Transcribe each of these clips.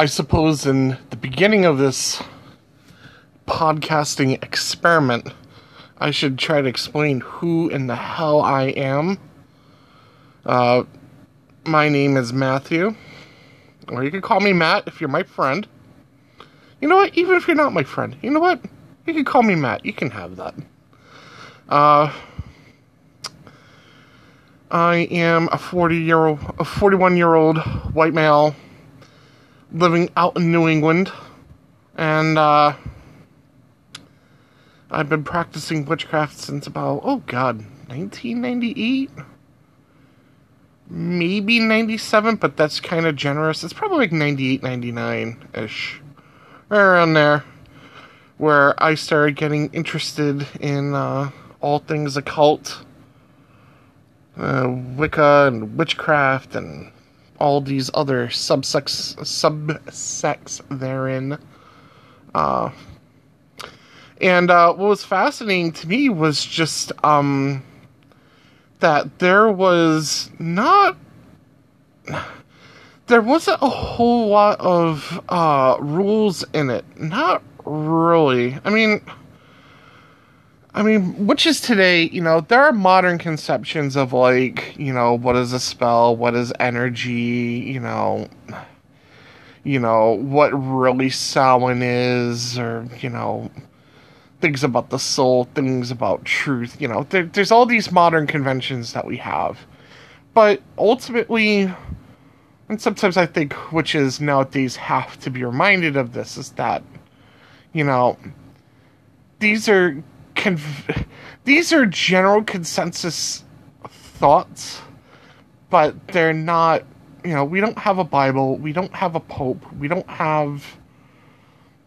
I suppose in the beginning of this podcasting experiment, I should try to explain who in the hell I am. Uh, my name is Matthew, or you can call me Matt if you're my friend. You know what? Even if you're not my friend, you know what? You can call me Matt. You can have that. Uh, I am a 40 year old, a 41 year old white male living out in New England, and uh, I've been practicing witchcraft since about oh god, 1998, maybe 97, but that's kind of generous. It's probably like 98, 99 ish, right around there, where I started getting interested in uh, all things occult. Uh, Wicca and witchcraft and all these other subsects subsects therein. Uh, and uh, what was fascinating to me was just um, that there was not there wasn't a whole lot of uh, rules in it. Not really. I mean, I mean, witches today, you know, there are modern conceptions of like, you know, what is a spell, what is energy, you know, you know, what really Samhain is, or, you know, things about the soul, things about truth, you know, there, there's all these modern conventions that we have. But ultimately, and sometimes I think witches nowadays have to be reminded of this, is that, you know, these are conv- these are general consensus thoughts, but they're not. You know, we don't have a Bible, we don't have a pope, we don't have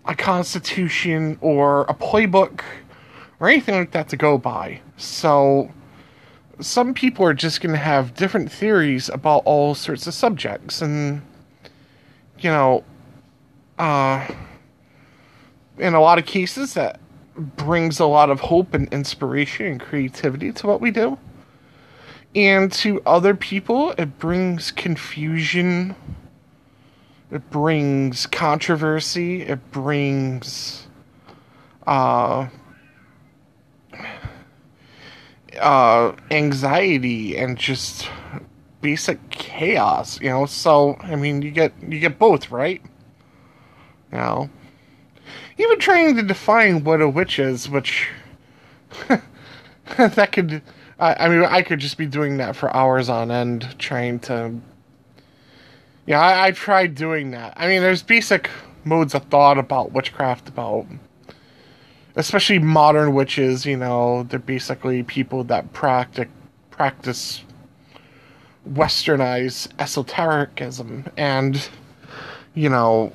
a constitution or a playbook or anything like that to go by. So some people are just going to have different theories about all sorts of subjects and you know uh in a lot of cases that brings a lot of hope and inspiration and creativity to what we do. And to other people, it brings confusion, it brings controversy, it brings uh, uh, anxiety and just basic chaos, you know. So, I mean, you get you get both, right? You know even trying to define what a witch is, which that could. I, I, mean, I could just be doing that for hours on end, trying to. Yeah, I, I tried doing that. I mean, there's basic modes of thought about witchcraft, about especially modern witches. You know, they're basically people that practice practice westernized esotericism, and you know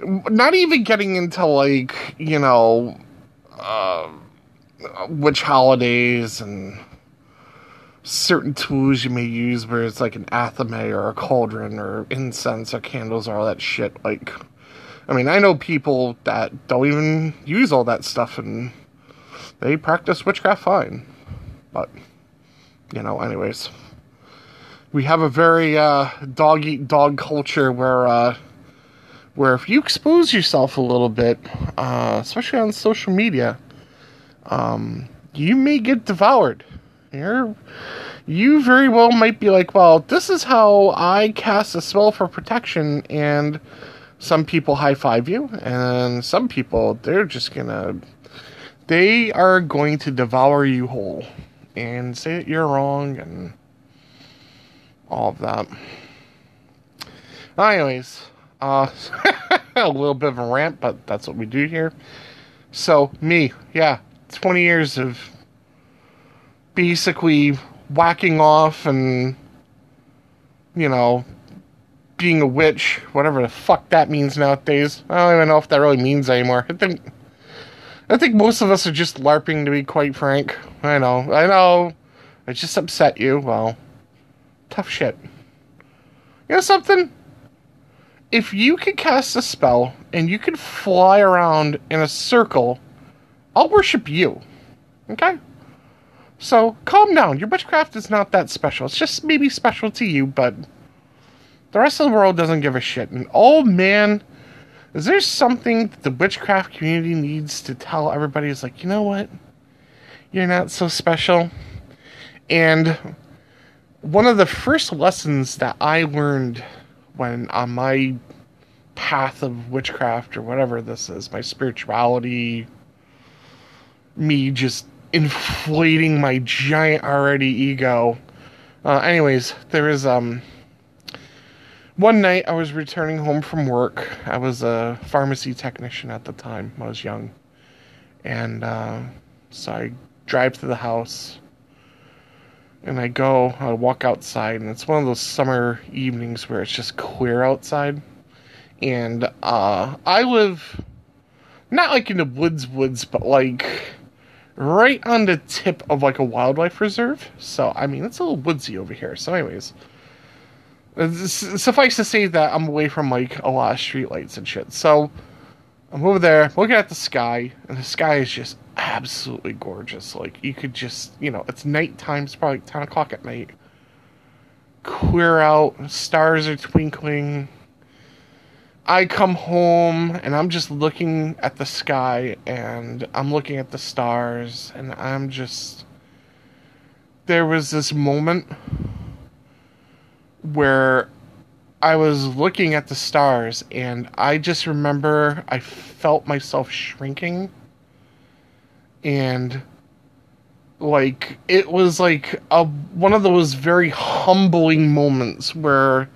not even getting into like you know uh, which holidays and certain tools you may use where it's like an athame or a cauldron or incense or candles or all that shit like i mean i know people that don't even use all that stuff and they practice witchcraft fine but you know anyways. We have a very uh, dog eat dog culture where uh, where if you expose yourself a little bit, uh, especially on social media, um, you may get devoured. You're, you very well might be like, well, this is how I cast a spell for protection, and some people high five you, and some people, they're just gonna, they are going to devour you whole and say that you're wrong and all of that. Anyways, uh, a little bit of a rant, but that's what we do here. So, me, yeah, 20 years of basically whacking off and, you know, being a witch, whatever the fuck that means nowadays. I don't even know if that really means anymore. I think, I think most of us are just LARPing, to be quite frank. I know, I know. It just upset you. Well, tough shit. You know something? If you could cast a spell and you could fly around in a circle, I'll worship you. Okay? So calm down. Your witchcraft is not that special. It's just maybe special to you, but The rest of the world doesn't give a shit. And oh man, is there something that the witchcraft community needs to tell everybody? Is like, you know what? You're not so special. And one of the first lessons that I learned when on my path of witchcraft or whatever this is, my spirituality, me just inflating my giant already ego. Uh, anyways, there is um one night I was returning home from work. I was a pharmacy technician at the time. I was young, and uh, so I drive to the house and I go, I walk outside, and it's one of those summer evenings where it's just clear outside. And uh, I live not like in the woods, woods, but like right on the tip of like a wildlife reserve. So I mean, it's a little woodsy over here. So, anyways, suffice to say that I'm away from like a lot of streetlights and shit. So I'm over there looking at the sky, and the sky is just absolutely gorgeous. Like you could just, you know, it's nighttime. It's probably ten o'clock at night. Clear out, stars are twinkling. I come home and I'm just looking at the sky and I'm looking at the stars and I'm just. There was this moment where I was looking at the stars and I just remember I felt myself shrinking and like it was like a one of those very humbling moments where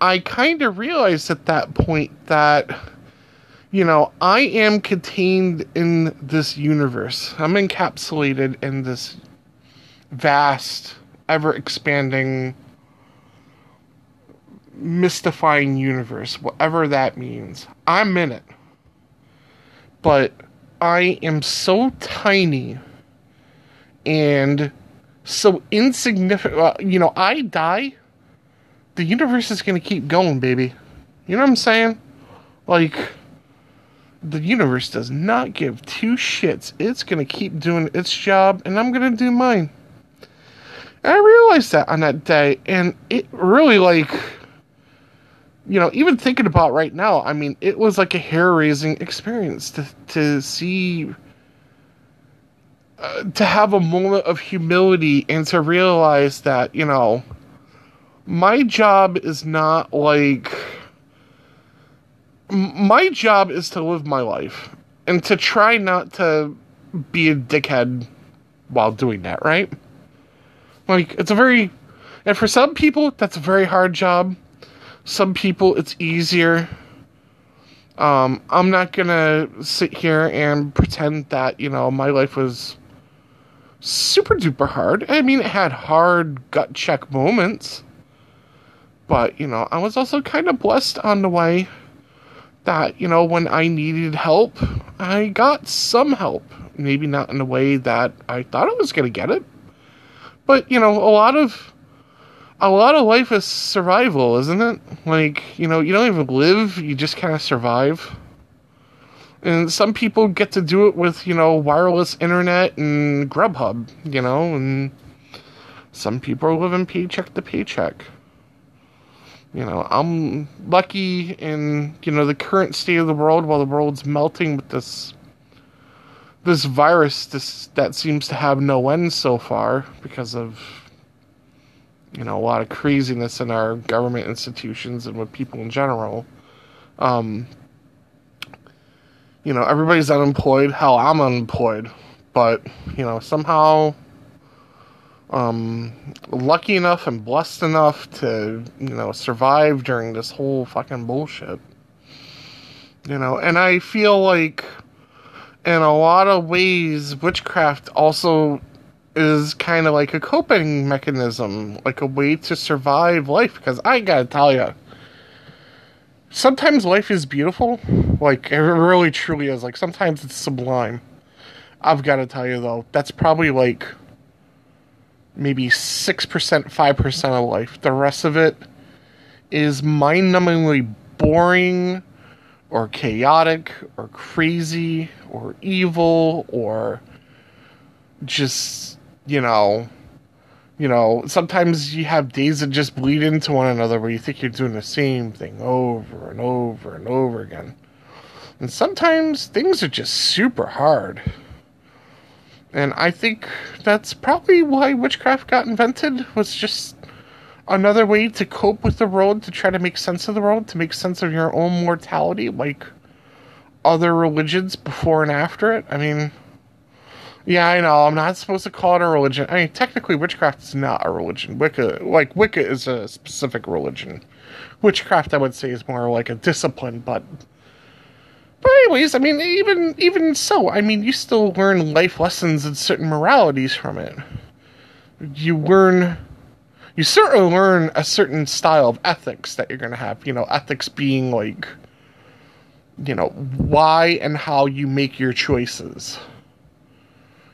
I kind of realized at that point that you know, I am contained in this universe. I'm encapsulated in this vast, ever expanding, mystifying universe, whatever that means. I'm in it. But I am so tiny and so insignificant. You know, I die, the universe is going to keep going, baby. You know what I'm saying? Like, the universe does not give two shits. It's going to keep doing its job, and I'm going to do mine. And I realized that on that day, and it really, like, you know, even thinking about right now, I mean, it was like a hair raising experience to to see, uh, to have a moment of humility and to realize that you know, my job is not like. My job is to live my life and to try not to be a dickhead while doing that, right? Like, it's a very. And for some people, that's a very hard job some people it's easier. Um, I'm not gonna sit here and pretend that, you know, my life was super duper hard. I mean, it had hard gut check moments. But, you know, I was also kind of blessed on the way that, you know, when I needed help, I got some help. Maybe not in the way that I thought I was going to get it. But, you know, a lot of a lot of life is survival, isn't it? Like, you know, you don't even live, you just kind of survive. And some people get to do it with, you know, wireless internet and Grubhub, you know, and some people are living paycheck to paycheck. You know, I'm lucky in, you know, the current state of the world while the world's melting with this this virus this that seems to have no end so far because of you know a lot of craziness in our government institutions and with people in general. Um, you know, everybody's unemployed. Hell, I'm unemployed, but you know somehow. Um, lucky enough and blessed enough to, you know, survive during this whole fucking bullshit. You know, and I feel like in a lot of ways, witchcraft also is kind of like a coping mechanism, like a way to survive life. Because I gotta tell you, sometimes life is beautiful. Like, it really truly is. Like, sometimes it's sublime. I've gotta tell you, though, that's probably like maybe 6%, 5% of life. The rest of it is mind numbingly boring or chaotic or crazy or evil or just you know, You know, sometimes you have days that just bleed into one another where you think you're doing the same thing over and over and over again. And sometimes things are just super hard. And I think that's probably why witchcraft got invented was just another way to cope with the world, to try to make sense of the world, to make sense of your own mortality, like other religions before and after it. I mean, yeah, I know. I'm not supposed to call it a religion. I mean, technically, witchcraft is not a religion. Wicca, like Wicca, is a specific religion. Witchcraft, I would say, is more like a discipline. But, but anyways, I mean, even even so, I mean, you still learn life lessons and certain moralities from it. You learn, you certainly learn a certain style of ethics that you're going to have. You know, ethics being like, you know, why and how you make your choices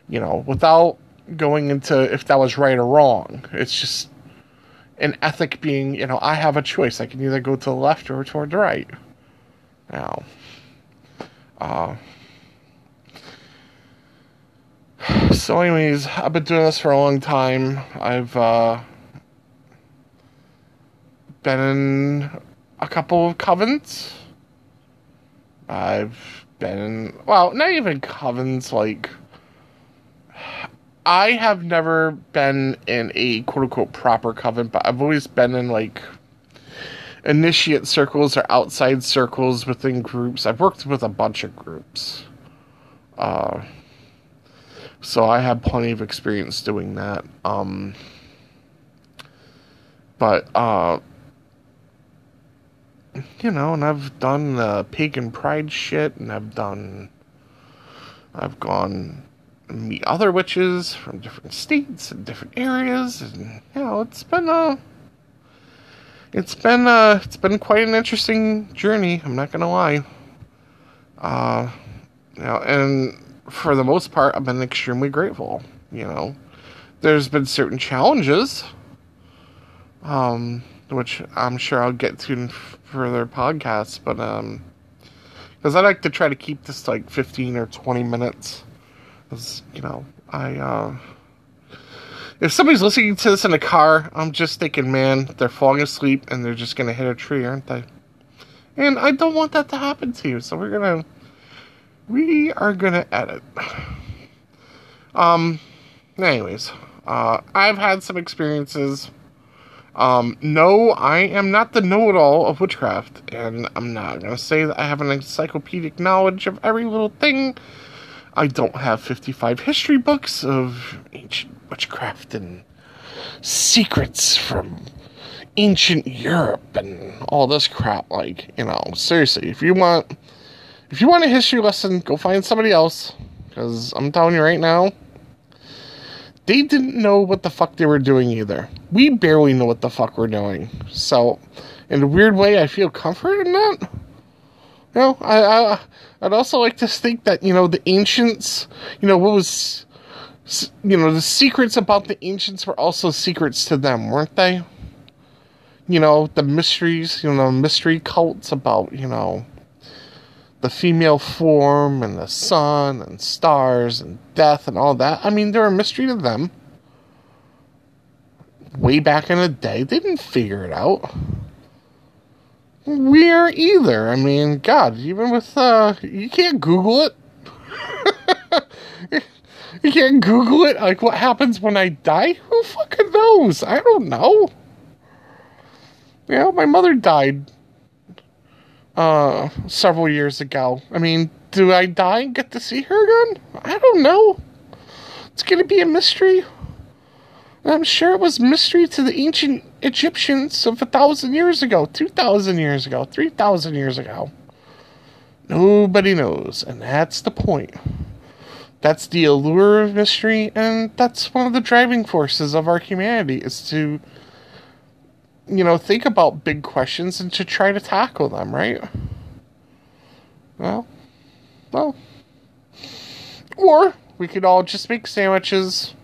you know, without going into if that was right or wrong. It's just an ethic being, you know, I have a choice. I can either go to the left or toward the right. Now, uh, so anyways, I've been doing this for a long time. I've uh, been in a couple of covens. I've been well, not even covens, like I have never been in a quote unquote proper coven, but I've always been in like initiate circles or outside circles within groups. I've worked with a bunch of groups. Uh, so I have plenty of experience doing that. Um, but, uh, you know, and I've done the pagan pride shit, and I've done, I've gone meet other witches from different states and different areas, and you know, it's been a, it's been uh, it's been quite an interesting journey. I'm not gonna lie. Uh, you know, and for the most part, I've been extremely grateful. You know, there's been certain challenges, um, which I'm sure I'll get to in further podcasts, but um, because I like to try to keep this like 15 or 20 minutes you know, I, uh, if somebody's listening to this in a car, I'm just thinking, man, they're falling asleep and they're just gonna hit a tree, aren't they? And I don't want that to happen to you, so we're gonna, we are gonna edit. Um, anyways, uh, I've had some experiences. Um, no, I am not the know it all of witchcraft, and I'm not gonna say that I have an encyclopedic knowledge of every little thing I don't have 55 history books of ancient witchcraft and secrets from ancient Europe and all this crap. Like, you know, seriously, if you want, if you want a history lesson, go find somebody else. Because I'm telling you right now, they didn't know what the fuck they were doing either. We barely know what the fuck we're doing. So, in a weird way, I feel comfort in that. Know, I, I I'd also like to think that, you know, the ancients, you know, what was, you know, the secrets about the ancients were also secrets to them, weren't they? You know, the mysteries, you know, mystery cults about, you know, the female form and the sun and stars and death and all that. I mean, they're a mystery to them. Way back in the day, they didn't figure it out we're either. I mean, God, even with uh, you can't Google it. you can't Google it. Like, what happens when I die? Who fucking knows? I don't know. Know, my mother died uh several years ago. I mean, do I die and get to see her again? I don't know. It's gonna be a mystery. I'm sure it was mystery to the ancient Egyptians of a thousand years ago, two thousand years ago, three thousand years ago. Nobody knows, and that's the point. That's the allure of mystery, and that's one of the driving forces of our humanity is to, you know, think about big questions and to try to tackle them, right? Well, well. Or we could all just make sandwiches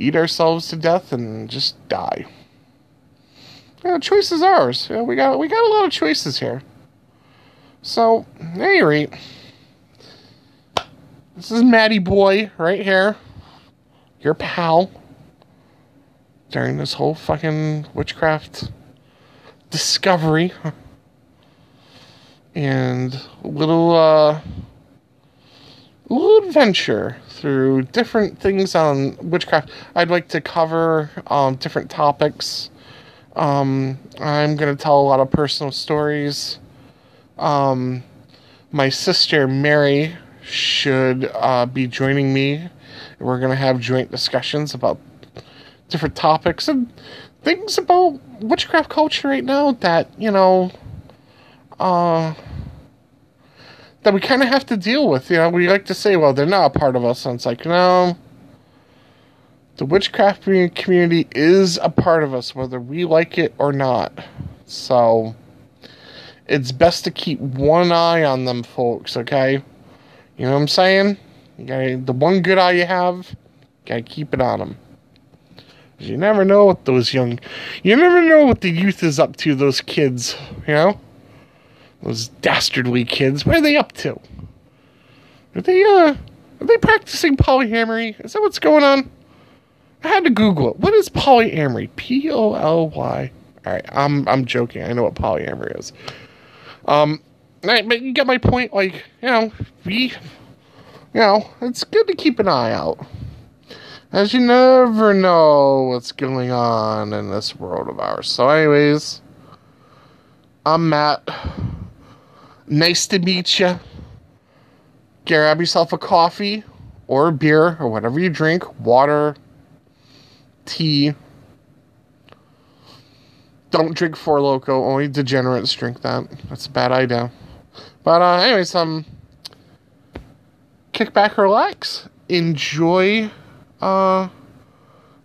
eat ourselves to death and just die. Yeah, the choice is ours. Yeah, we got we got a lot of choices here. So, at any rate, this is Maddie Boy right here, your pal. during this whole fucking witchcraft discovery and little uh little adventure through different things on witchcraft. I'd like to cover um, different topics. Um, I'm going to tell a lot of personal stories. Um, my sister Mary should uh, be joining me. We're going to have joint discussions about different topics and things about witchcraft culture right now that, you know, uh, that we kind of have to deal with. You know, we like to say, well, they're not a part of us. And it's like, no, the witchcraft community is a part of us, whether we like it or not. So it's best to keep one eye on them folks, okay? You know what I'm saying? You gotta, the one good eye you have, gotta keep it on them. You never know what those young, you never know what the youth is up to, those kids, you know? Those dastardly kids. What are they up to? Are they uh are they practicing polyamory? Is that what's going on? I had to Google it. What is polyamory? P O L Y. Alright, I'm I'm joking. I know what polyamory is. Um but you get my point, like, you know, we you know, it's good to keep an eye out. As you never know what's going on in this world of ours. So anyways, I'm Matt. Nice to meet you. Grab yourself a coffee or a beer or whatever you drink, water, tea. Don't drink Four Loco. Only degenerates drink that. That's a bad idea. But uh, anyways, um, kick back, relax, enjoy uh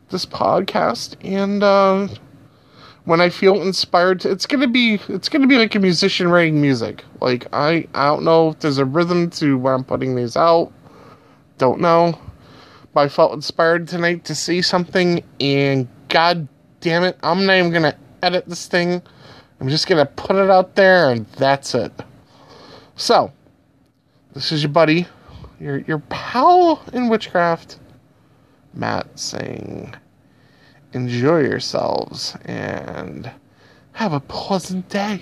this podcast, and uh when I feel inspired to, it's gonna be it's gonna be like a musician writing music. Like I I don't know if there's a rhythm to where I'm putting these out. Don't know. But I felt inspired tonight to see something and god damn it, I'm not even gonna edit this thing. I'm just gonna put it out there and that's it. So this is your buddy, your your pal in witchcraft, Matt saying enjoy yourselves and have a pleasant day.